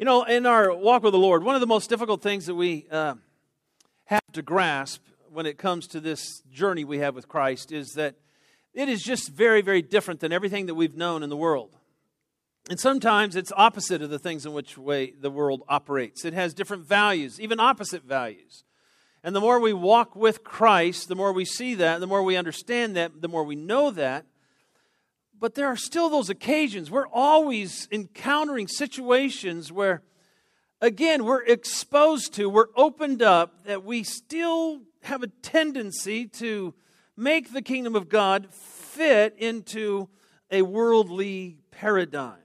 You know, in our walk with the Lord, one of the most difficult things that we uh, have to grasp when it comes to this journey we have with Christ is that it is just very, very different than everything that we've known in the world. And sometimes it's opposite of the things in which way the world operates. It has different values, even opposite values. And the more we walk with Christ, the more we see that, the more we understand that, the more we know that, but there are still those occasions. We're always encountering situations where, again, we're exposed to, we're opened up, that we still have a tendency to make the kingdom of God fit into a worldly paradigm.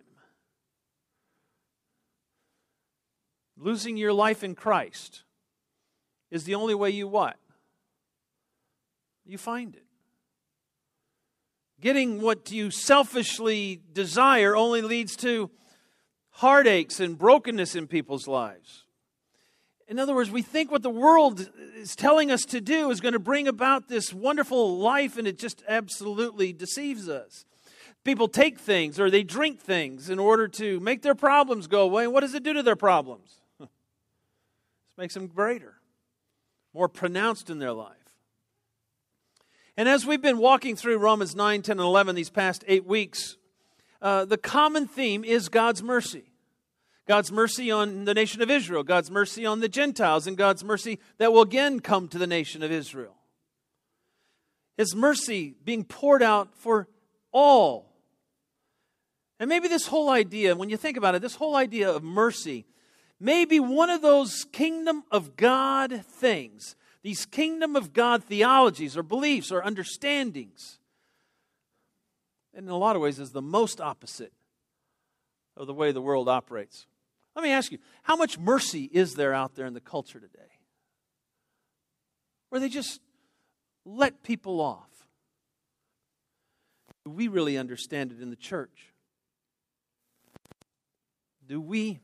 Losing your life in Christ is the only way you what? You find it. Getting what you selfishly desire only leads to heartaches and brokenness in people's lives. In other words, we think what the world is telling us to do is going to bring about this wonderful life, and it just absolutely deceives us. People take things or they drink things in order to make their problems go away. And what does it do to their problems? It makes them greater, more pronounced in their life. And as we've been walking through Romans 9, 10, and 11 these past eight weeks, uh, the common theme is God's mercy. God's mercy on the nation of Israel, God's mercy on the Gentiles, and God's mercy that will again come to the nation of Israel. His mercy being poured out for all. And maybe this whole idea, when you think about it, this whole idea of mercy may be one of those kingdom of God things these kingdom of God theologies or beliefs or understandings. And in a lot of ways, is the most opposite of the way the world operates. Let me ask you, how much mercy is there out there in the culture today? Where they just let people off. Do we really understand it in the church? Do we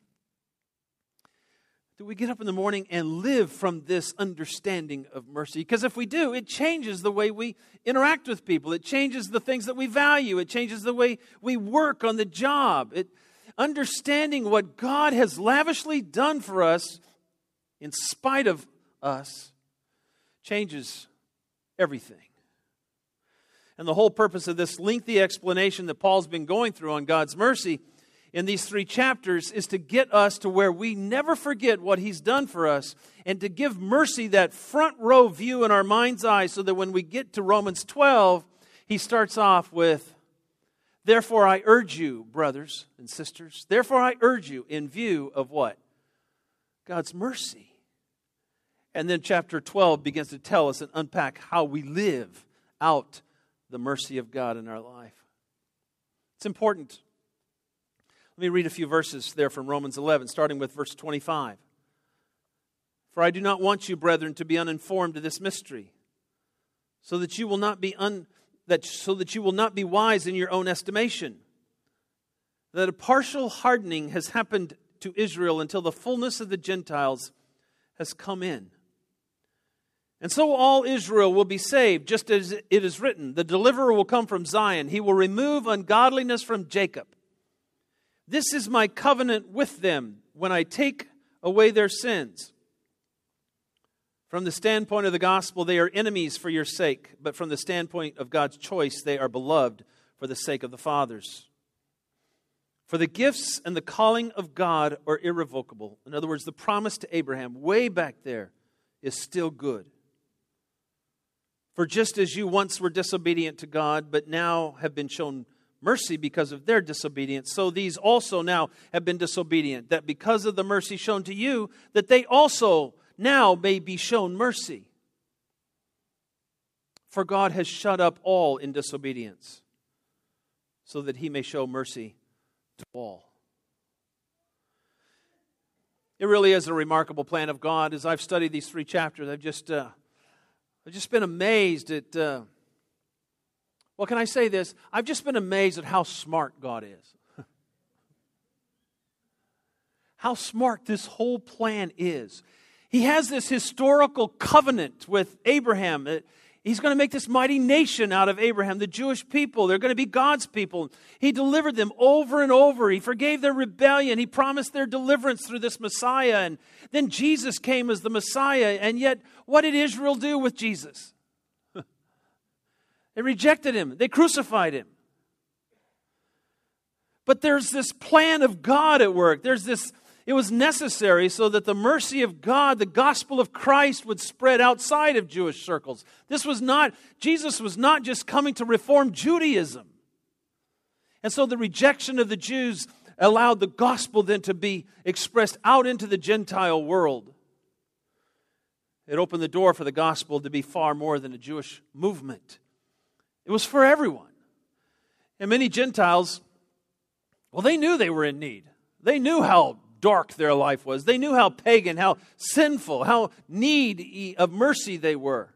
do we get up in the morning and live from this understanding of mercy? Because if we do, it changes the way we interact with people. It changes the things that we value. It changes the way we work on the job. It, understanding what God has lavishly done for us in spite of us changes everything. And the whole purpose of this lengthy explanation that Paul's been going through on God's mercy in these three chapters is to get us to where we never forget what He's done for us and to give mercy that front row view in our mind's eye so that when we get to Romans 12, he starts off with, Therefore I urge you, brothers and sisters, therefore I urge you in view of what? God's mercy. And then chapter 12 begins to tell us and unpack how we live out the mercy of God in our life. It's important let me read a few verses there from Romans 11, starting with verse 25. For I do not want you, brethren, to be uninformed of this mystery, so that you will not be un, that so that you will not be wise in your own estimation. That a partial hardening has happened to Israel until the fullness of the Gentiles has come in. And so all Israel will be saved, just as it is written The deliverer will come from Zion. He will remove ungodliness from Jacob. This is my covenant with them when I take away their sins. From the standpoint of the gospel, they are enemies for your sake, but from the standpoint of God's choice, they are beloved for the sake of the fathers. For the gifts and the calling of God are irrevocable. In other words, the promise to Abraham, way back there, is still good. For just as you once were disobedient to God, but now have been shown mercy because of their disobedience. So these also now have been disobedient, that because of the mercy shown to you, that they also now may be shown mercy. For God has shut up all in disobedience, so that he may show mercy to all. It really is a remarkable plan of God. As I've studied these three chapters, I've just, uh, I've just been amazed at. Uh, well, can I say this? I've just been amazed at how smart God is. how smart this whole plan is. He has this historical covenant with Abraham. He's going to make this mighty nation out of Abraham, the Jewish people. They're going to be God's people. He delivered them over and over. He forgave their rebellion. He promised their deliverance through this Messiah. And then Jesus came as the Messiah. And yet, what did Israel do with Jesus? They rejected him, they crucified him. But there's this plan of God at work. There's this it was necessary so that the mercy of God, the gospel of Christ, would spread outside of Jewish circles. This was not, Jesus was not just coming to reform Judaism. And so the rejection of the Jews allowed the gospel then to be expressed out into the Gentile world. It opened the door for the gospel to be far more than a Jewish movement, it was for everyone. And many Gentiles, well, they knew they were in need. They knew how dark their life was. They knew how pagan, how sinful, how need of mercy they were.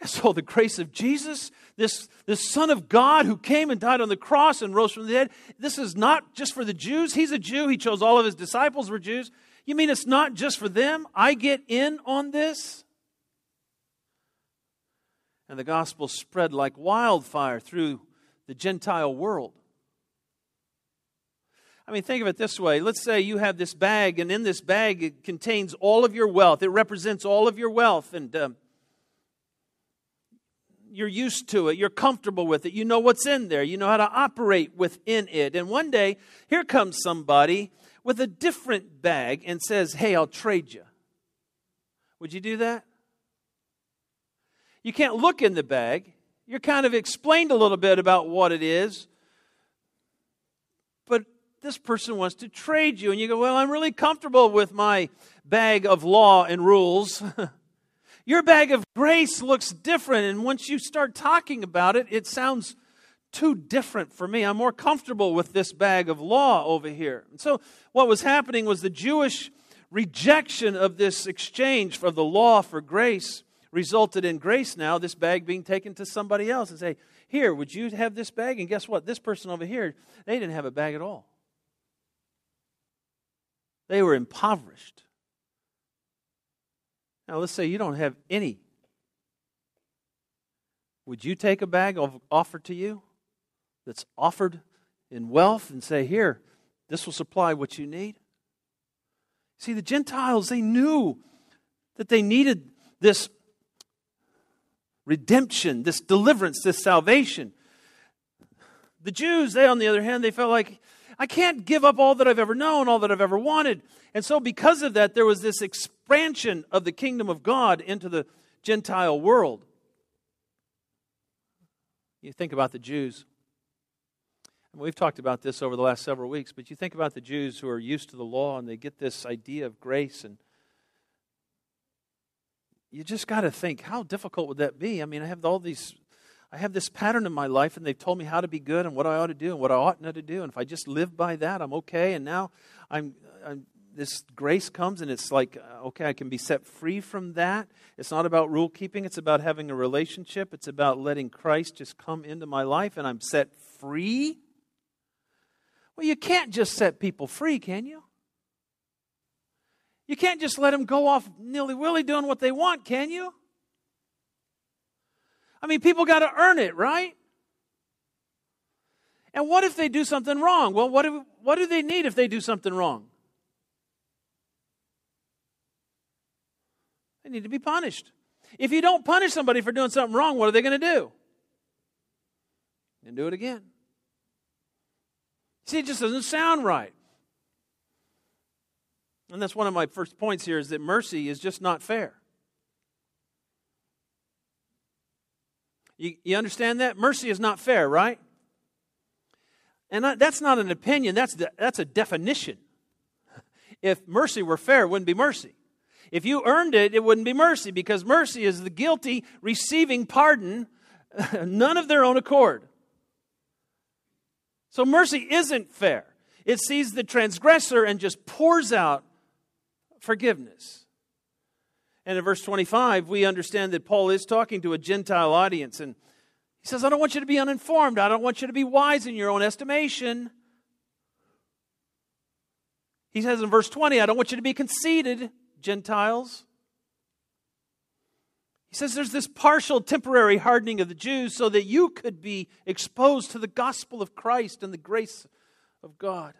And so the grace of Jesus, this, this Son of God who came and died on the cross and rose from the dead, this is not just for the Jews. He's a Jew. He chose all of his disciples were Jews. You mean it's not just for them? I get in on this? And the gospel spread like wildfire through the Gentile world. I mean, think of it this way. Let's say you have this bag, and in this bag it contains all of your wealth. It represents all of your wealth, and um, you're used to it. You're comfortable with it. You know what's in there. You know how to operate within it. And one day, here comes somebody with a different bag and says, Hey, I'll trade you. Would you do that? You can't look in the bag. You're kind of explained a little bit about what it is But this person wants to trade you. And you go, Well, I'm really comfortable with my bag of law and rules. Your bag of grace looks different. And once you start talking about it, it sounds too different for me. I'm more comfortable with this bag of law over here. And so, what was happening was the Jewish rejection of this exchange for the law for grace resulted in grace now, this bag being taken to somebody else and say, Here, would you have this bag? And guess what? This person over here, they didn't have a bag at all. They were impoverished. Now, let's say you don't have any. Would you take a bag offered to you that's offered in wealth and say, Here, this will supply what you need? See, the Gentiles, they knew that they needed this redemption, this deliverance, this salvation. The Jews, they, on the other hand, they felt like, I can't give up all that I've ever known, all that I've ever wanted. And so, because of that, there was this expansion of the kingdom of God into the Gentile world. You think about the Jews. And we've talked about this over the last several weeks, but you think about the Jews who are used to the law and they get this idea of grace and you just got to think how difficult would that be? I mean, I have all these I have this pattern in my life, and they've told me how to be good and what I ought to do and what I ought not to do. And if I just live by that, I'm okay. And now I'm, I'm this grace comes, and it's like, uh, okay, I can be set free from that. It's not about rule keeping, it's about having a relationship. It's about letting Christ just come into my life, and I'm set free. Well, you can't just set people free, can you? You can't just let them go off nilly willy doing what they want, can you? I mean, people got to earn it, right? And what if they do something wrong? Well, what do, what do they need if they do something wrong? They need to be punished. If you don't punish somebody for doing something wrong, what are they going to do? And do it again. See, it just doesn't sound right. And that's one of my first points here is that mercy is just not fair. You, you understand that? Mercy is not fair, right? And that's not an opinion, that's, that's a definition. If mercy were fair, it wouldn't be mercy. If you earned it, it wouldn't be mercy because mercy is the guilty receiving pardon, none of their own accord. So mercy isn't fair. It sees the transgressor and just pours out forgiveness. And in verse 25, we understand that Paul is talking to a Gentile audience. And he says, I don't want you to be uninformed. I don't want you to be wise in your own estimation. He says in verse 20, I don't want you to be conceited, Gentiles. He says there's this partial, temporary hardening of the Jews so that you could be exposed to the gospel of Christ and the grace of God.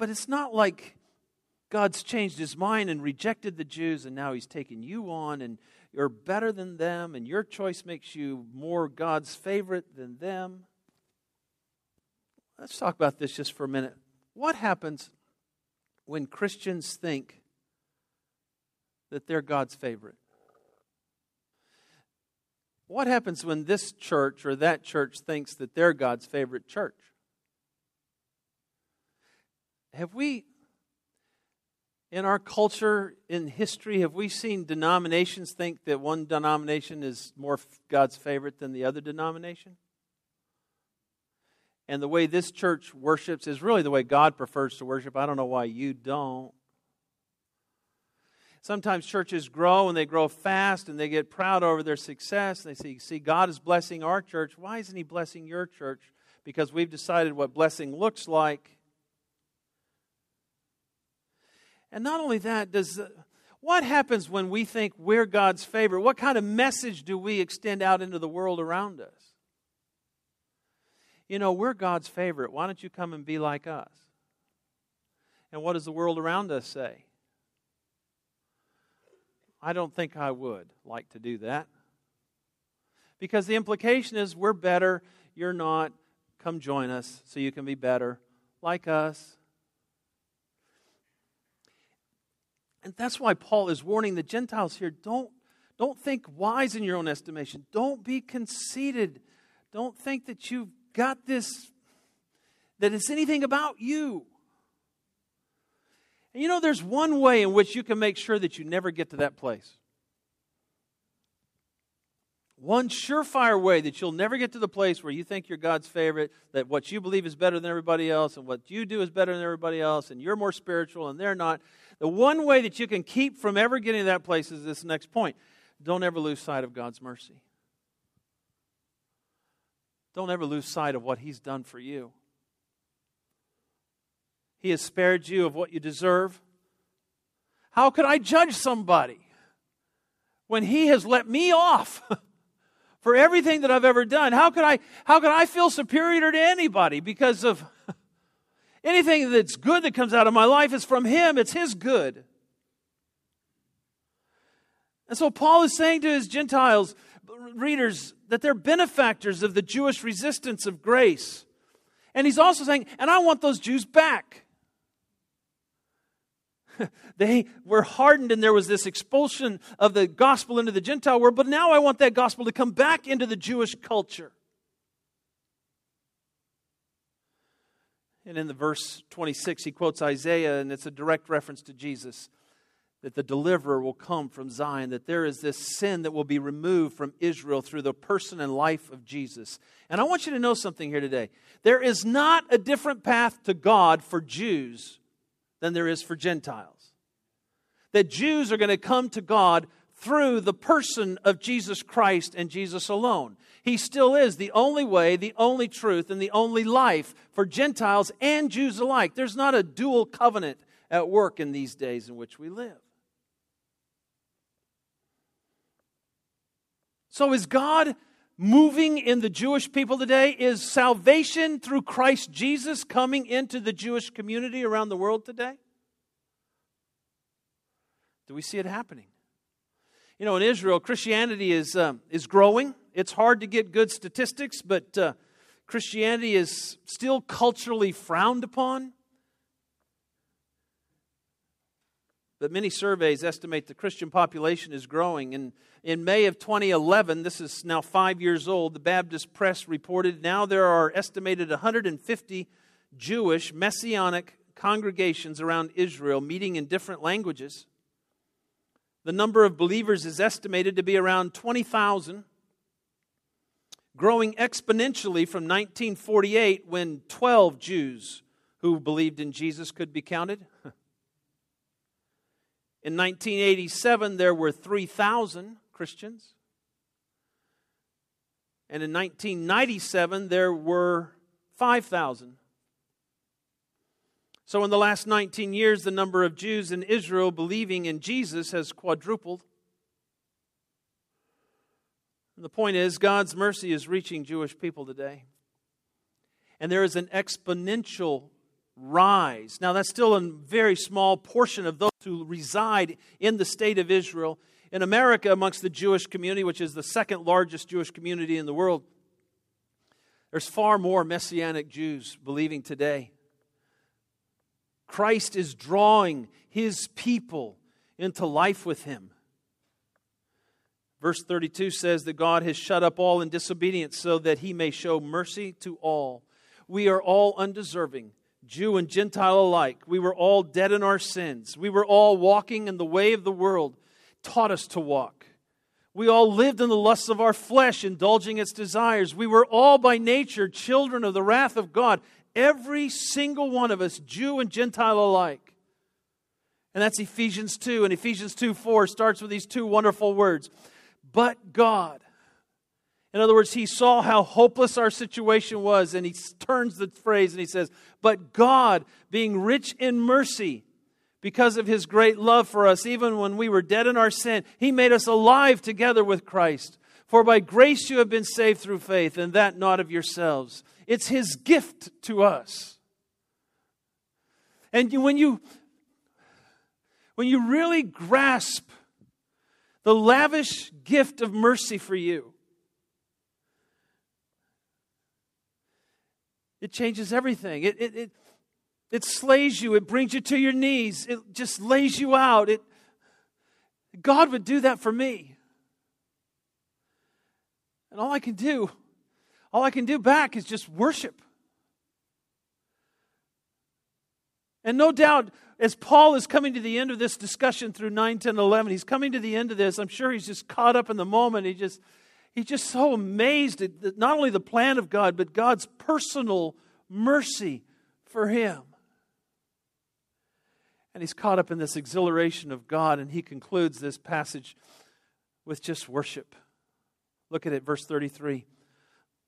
But it's not like God's changed his mind and rejected the Jews, and now he's taken you on, and you're better than them, and your choice makes you more God's favorite than them. Let's talk about this just for a minute. What happens when Christians think that they're God's favorite? What happens when this church or that church thinks that they're God's favorite church? Have we, in our culture, in history, have we seen denominations think that one denomination is more God's favorite than the other denomination? And the way this church worships is really the way God prefers to worship. I don't know why you don't. Sometimes churches grow and they grow fast and they get proud over their success. And They say, See, God is blessing our church. Why isn't He blessing your church? Because we've decided what blessing looks like. And not only that, does uh, what happens when we think we're God's favorite? What kind of message do we extend out into the world around us? You know, we're God's favorite. Why don't you come and be like us? And what does the world around us say? I don't think I would like to do that. Because the implication is we're better, you're not. Come join us so you can be better like us. And that's why Paul is warning the Gentiles here don't, don't think wise in your own estimation. Don't be conceited. Don't think that you've got this, that it's anything about you. And you know, there's one way in which you can make sure that you never get to that place. One surefire way that you'll never get to the place where you think you're God's favorite, that what you believe is better than everybody else, and what you do is better than everybody else, and you're more spiritual and they're not. The one way that you can keep from ever getting to that place is this next point don't ever lose sight of God's mercy. Don't ever lose sight of what He's done for you. He has spared you of what you deserve. How could I judge somebody when He has let me off for everything that I've ever done? How could I, how could I feel superior to anybody because of anything that's good that comes out of my life is from Him? It's His good. And so Paul is saying to his Gentiles readers that they're benefactors of the Jewish resistance of grace. And he's also saying, and I want those Jews back. they were hardened and there was this expulsion of the gospel into the Gentile world, but now I want that gospel to come back into the Jewish culture. And in the verse 26, he quotes Isaiah, and it's a direct reference to Jesus that the deliverer will come from Zion, that there is this sin that will be removed from Israel through the person and life of Jesus. And I want you to know something here today. There is not a different path to God for Jews than there is for Gentiles. That Jews are going to come to God through the person of Jesus Christ and Jesus alone. He still is the only way, the only truth, and the only life for Gentiles and Jews alike. There's not a dual covenant at work in these days in which we live. So is God moving in the Jewish people today? Is salvation through Christ Jesus coming into the Jewish community around the world today? Do we see it happening? You know, in Israel, Christianity is, um, is growing. It's hard to get good statistics, but uh, Christianity is still culturally frowned upon. But many surveys estimate the Christian population is growing. And in May of 2011, this is now five years old, the Baptist Press reported now there are estimated 150 Jewish messianic congregations around Israel meeting in different languages. The number of believers is estimated to be around 20,000, growing exponentially from 1948 when 12 Jews who believed in Jesus could be counted. In 1987, there were 3,000 Christians. And in 1997, there were 5,000. So, in the last 19 years, the number of Jews in Israel believing in Jesus has quadrupled. And the point is, God's mercy is reaching Jewish people today. And there is an exponential rise. Now, that's still a very small portion of those who reside in the state of Israel. In America, amongst the Jewish community, which is the second largest Jewish community in the world, there's far more Messianic Jews believing today. Christ is drawing his people into life with him. Verse 32 says that God has shut up all in disobedience so that he may show mercy to all. We are all undeserving, Jew and Gentile alike. We were all dead in our sins. We were all walking in the way of the world, taught us to walk. We all lived in the lusts of our flesh, indulging its desires. We were all by nature children of the wrath of God. Every single one of us, Jew and Gentile alike. And that's Ephesians 2. And Ephesians 2 4 starts with these two wonderful words. But God. In other words, he saw how hopeless our situation was, and he turns the phrase and he says, But God, being rich in mercy, because of his great love for us, even when we were dead in our sin, he made us alive together with Christ. For by grace you have been saved through faith, and that not of yourselves. It's his gift to us. And when you when you really grasp the lavish gift of mercy for you, it changes everything. It, it, it, it slays you. It brings you to your knees. It just lays you out. It, God would do that for me. And all I can do, all I can do back is just worship. And no doubt, as Paul is coming to the end of this discussion through 9, 10, 11, he's coming to the end of this. I'm sure he's just caught up in the moment. He just, he's just so amazed at not only the plan of God, but God's personal mercy for him. And he's caught up in this exhilaration of God, and he concludes this passage with just worship. Look at it, verse 33.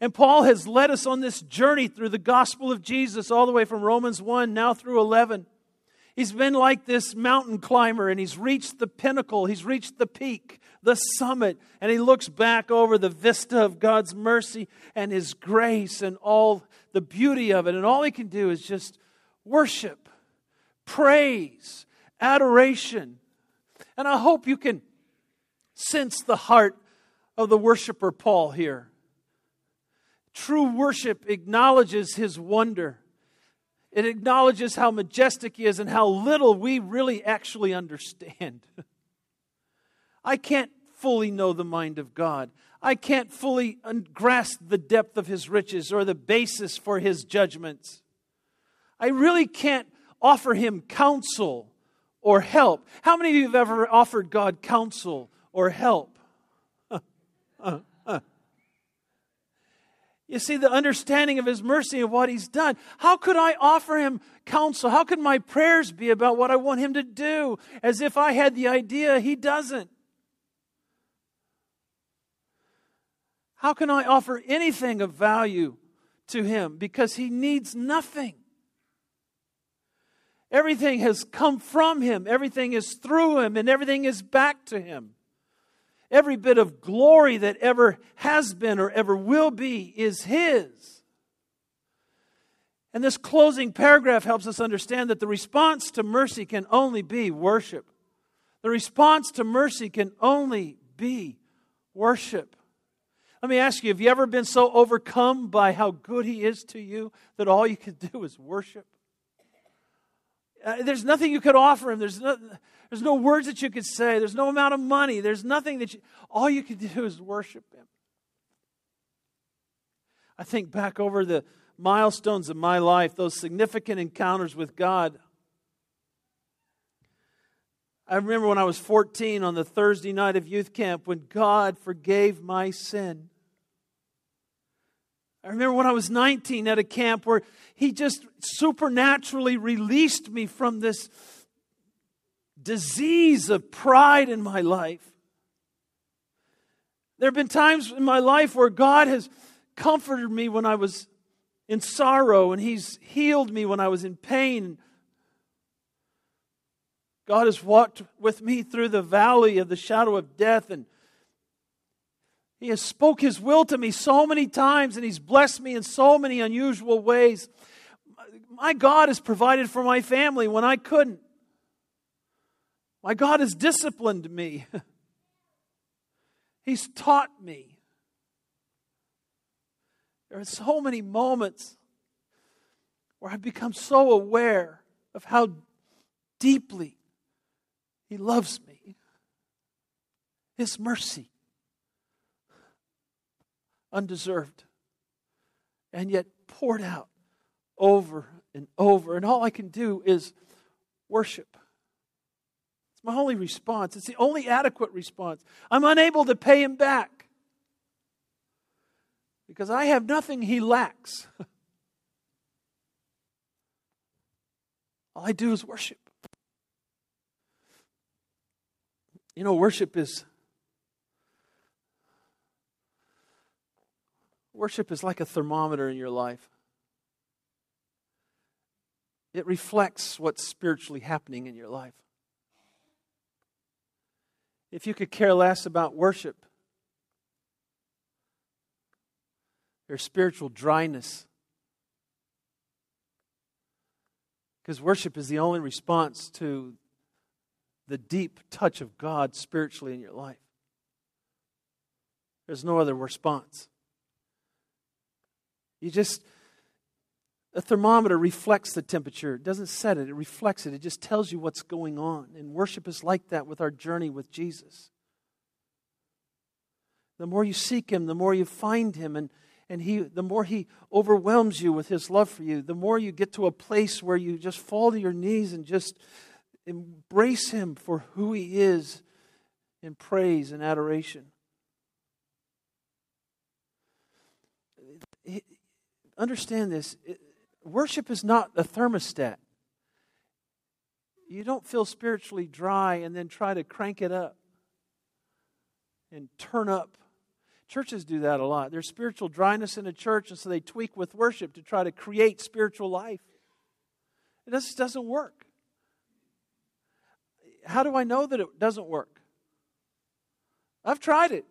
And Paul has led us on this journey through the gospel of Jesus, all the way from Romans 1 now through 11. He's been like this mountain climber and he's reached the pinnacle, he's reached the peak, the summit, and he looks back over the vista of God's mercy and his grace and all the beauty of it. And all he can do is just worship, praise, adoration. And I hope you can sense the heart of the worshiper Paul here. True worship acknowledges his wonder it acknowledges how majestic He is and how little we really actually understand. I can't fully know the mind of God. I can't fully grasp the depth of His riches or the basis for His judgments. I really can't offer Him counsel or help. How many of you have ever offered God counsel or help? You see, the understanding of His mercy and what He's done. How could I offer Him counsel? How could my prayers be about what I want Him to do as if I had the idea He doesn't? How can I offer anything of value to Him because He needs nothing? Everything has come from Him, everything is through Him, and everything is back to Him. Every bit of glory that ever has been or ever will be is His. And this closing paragraph helps us understand that the response to mercy can only be worship. The response to mercy can only be worship. Let me ask you have you ever been so overcome by how good He is to you that all you could do is worship? Uh, there's nothing you could offer Him. There's no, there's no words that you could say. There's no amount of money. There's nothing that you, all you can do is worship Him. I think back over the milestones of my life, those significant encounters with God. I remember when I was 14 on the Thursday night of youth camp when God forgave my sin. I remember when I was 19 at a camp where He just supernaturally released me from this disease of pride in my life. There have been times in my life where God has comforted me when I was in sorrow, and He's healed me when I was in pain. God has walked with me through the valley of the shadow of death, and He has spoke His will to me so many times, and He's blessed me in so many unusual ways. My God has provided for my family when I couldn't. My God has disciplined me. He's taught me. There are so many moments where I've become so aware of how deeply He loves me. His mercy, undeserved, and yet poured out over and over. And all I can do is worship. My only response. It's the only adequate response. I'm unable to pay him back because I have nothing he lacks. All I do is worship. You know, worship is worship is like a thermometer in your life. It reflects what's spiritually happening in your life. If you could care less about worship, there's spiritual dryness. Because worship is the only response to the deep touch of God spiritually in your life. There's no other response. You just, a thermometer reflects the temperature. It doesn't set it, it reflects it. It just tells you what's going on. And worship is like that with our journey with Jesus. The more you seek Him, the more you find Him. And and he the more he overwhelms you with his love for you the more you get to a place where you just fall to your knees and just embrace him for who he is in praise and adoration understand this worship is not a thermostat you don't feel spiritually dry and then try to crank it up and turn up Churches do that a lot. There's spiritual dryness in a church, and so they tweak with worship to try to create spiritual life. It just doesn't work. How do I know that it doesn't work? I've tried it.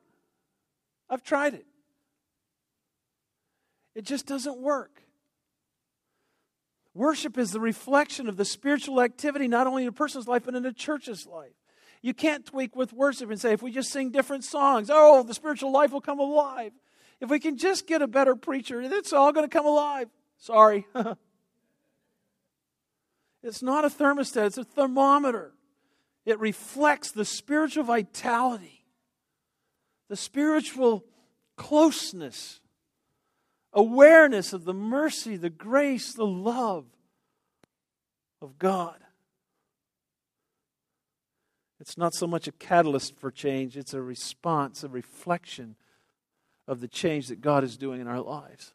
I've tried it. It just doesn't work. Worship is the reflection of the spiritual activity, not only in a person's life, but in a church's life. You can't tweak with worship and say, if we just sing different songs, oh, the spiritual life will come alive. If we can just get a better preacher, it's all going to come alive. Sorry. it's not a thermostat, it's a thermometer. It reflects the spiritual vitality, the spiritual closeness, awareness of the mercy, the grace, the love of God. It's not so much a catalyst for change, it's a response, a reflection of the change that God is doing in our lives.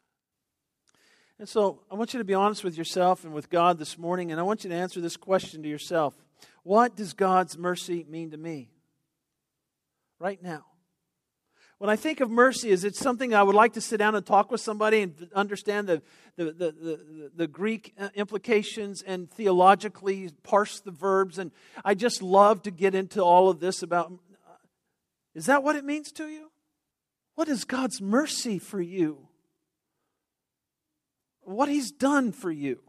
And so I want you to be honest with yourself and with God this morning, and I want you to answer this question to yourself What does God's mercy mean to me right now? When I think of mercy, is it something I would like to sit down and talk with somebody and understand the, the, the, the, the Greek uh, implications and theologically parse the verbs? And I just love to get into all of this about. Is that what it means to you? What is God's mercy for you? What He's done for you?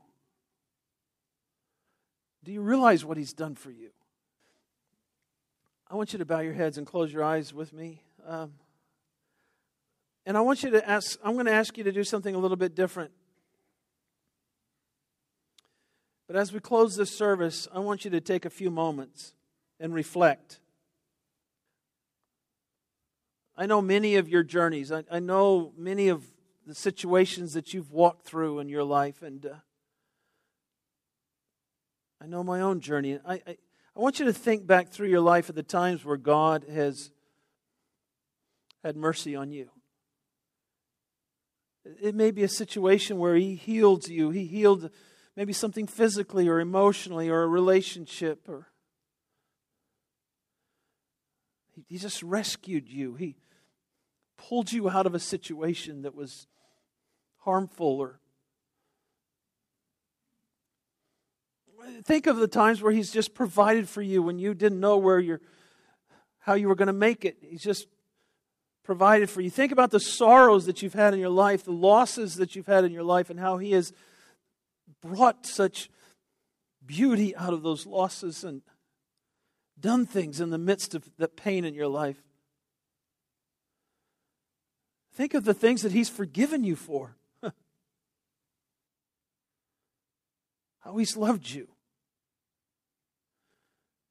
Do you realize what He's done for you? I want you to bow your heads and close your eyes with me. Um, and I want you to ask, I'm going to ask you to do something a little bit different. But as we close this service, I want you to take a few moments and reflect. I know many of your journeys. I, I know many of the situations that you've walked through in your life. And uh, I know my own journey. I, I, I want you to think back through your life at the times where God has had mercy on you. It may be a situation where He healed you. He healed maybe something physically or emotionally or a relationship or He just rescued you. He pulled you out of a situation that was harmful or think of the times where he's just provided for you when you didn't know where you're how you were going to make it. He's just provided for you. Think about the sorrows that you've had in your life, the losses that you've had in your life, and how he has brought such beauty out of those losses and done things in the midst of that pain in your life. Think of the things that He's forgiven you for. How He's loved you.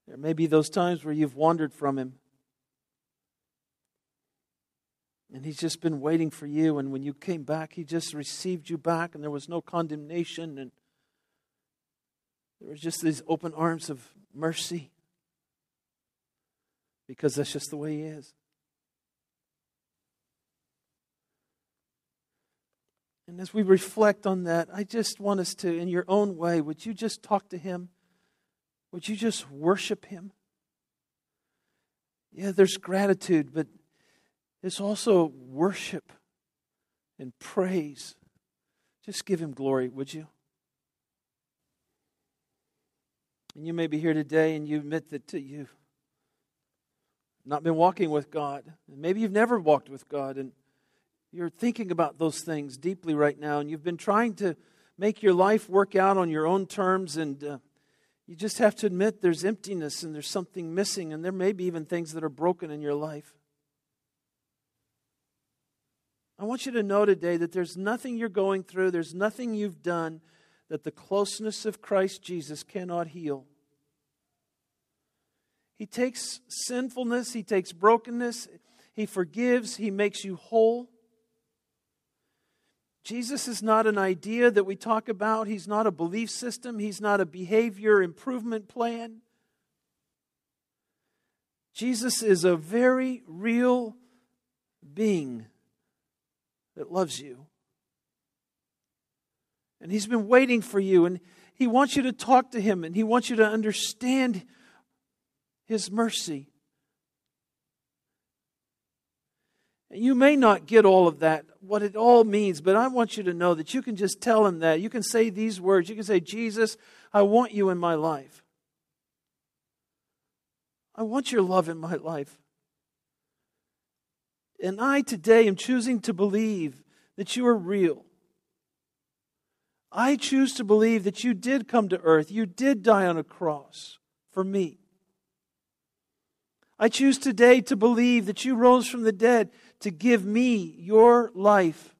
There may be those times where you've wandered from Him. And He's just been waiting for you. And when you came back, He just received you back, and there was no condemnation. And there was just these open arms of mercy because that's just the way He is. And as we reflect on that, I just want us to, in your own way, would you just talk to Him? Would you just worship Him? Yeah, there's gratitude, but there's also worship and praise. Just give Him glory, would you? And you may be here today and you admit that you've not been walking with God. Maybe you've never walked with God and you're thinking about those things deeply right now and you've been trying to make your life work out on your own terms and uh, you just have to admit there's emptiness and there's something missing and there may be even things that are broken in your life. I want you to know today that there's nothing you're going through, there's nothing you've done that the closeness of Christ Jesus cannot heal. He takes sinfulness, He takes brokenness, He forgives, He makes you whole. Jesus is not an idea that we talk about. He's not a belief system. He's not a behavior improvement plan. Jesus is a very real being that loves you. And He's been waiting for you, and He wants you to talk to Him, and He wants you to understand his mercy. And you may not get all of that, what it all means, but I want you to know that you can just tell him that. You can say these words. You can say, Jesus, I want you in my life. I want your love in my life. And I today am choosing to believe that you are real. I choose to believe that you did come to earth. You did die on a cross for me. I choose today to believe that you rose from the dead to give me your life.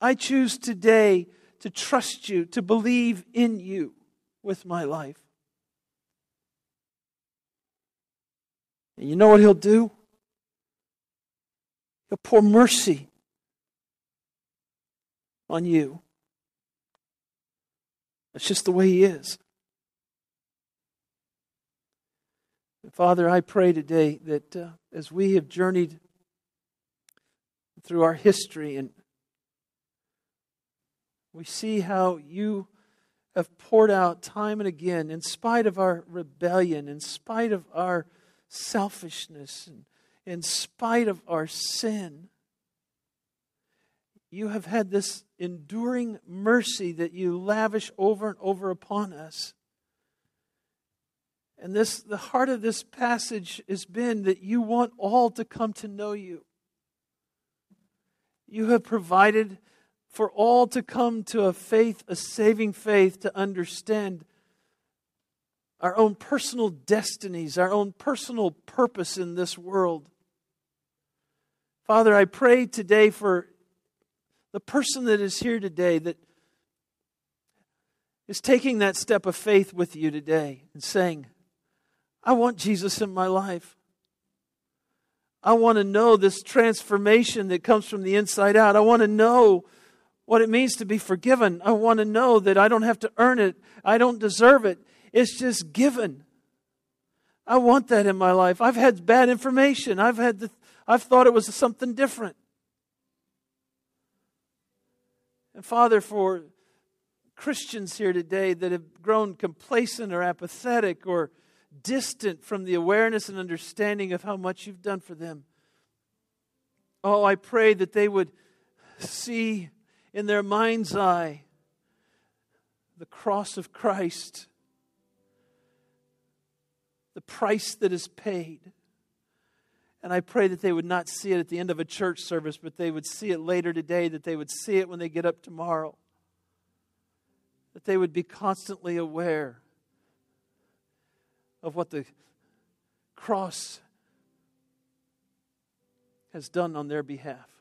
I choose today to trust you, to believe in you with my life. And you know what he'll do? He'll pour mercy on you. That's just the way he is. Father, I pray today that uh, as we have journeyed through our history and we see how you have poured out time and again, in spite of our rebellion, in spite of our selfishness, and in spite of our sin, you have had this enduring mercy that you lavish over and over upon us. And this the heart of this passage has been that you want all to come to know you. You have provided for all to come to a faith, a saving faith, to understand our own personal destinies, our own personal purpose in this world. Father, I pray today for the person that is here today that is taking that step of faith with you today and saying, I want Jesus in my life. I want to know this transformation that comes from the inside out. I want to know what it means to be forgiven. I want to know that I don't have to earn it, I don't deserve it. it's just given. I want that in my life. I've had bad information. I've had the, I've thought it was something different. And Father, for Christians here today that have grown complacent or apathetic or distant from the awareness and understanding of how much you've done for them, oh, I pray that they would see in their mind's eye the cross of Christ, the price that is paid. And I pray that they would not see it at the end of a church service, but they would see it later today, that they would see it when they get up tomorrow. That they would be constantly aware of what the cross has done on their behalf.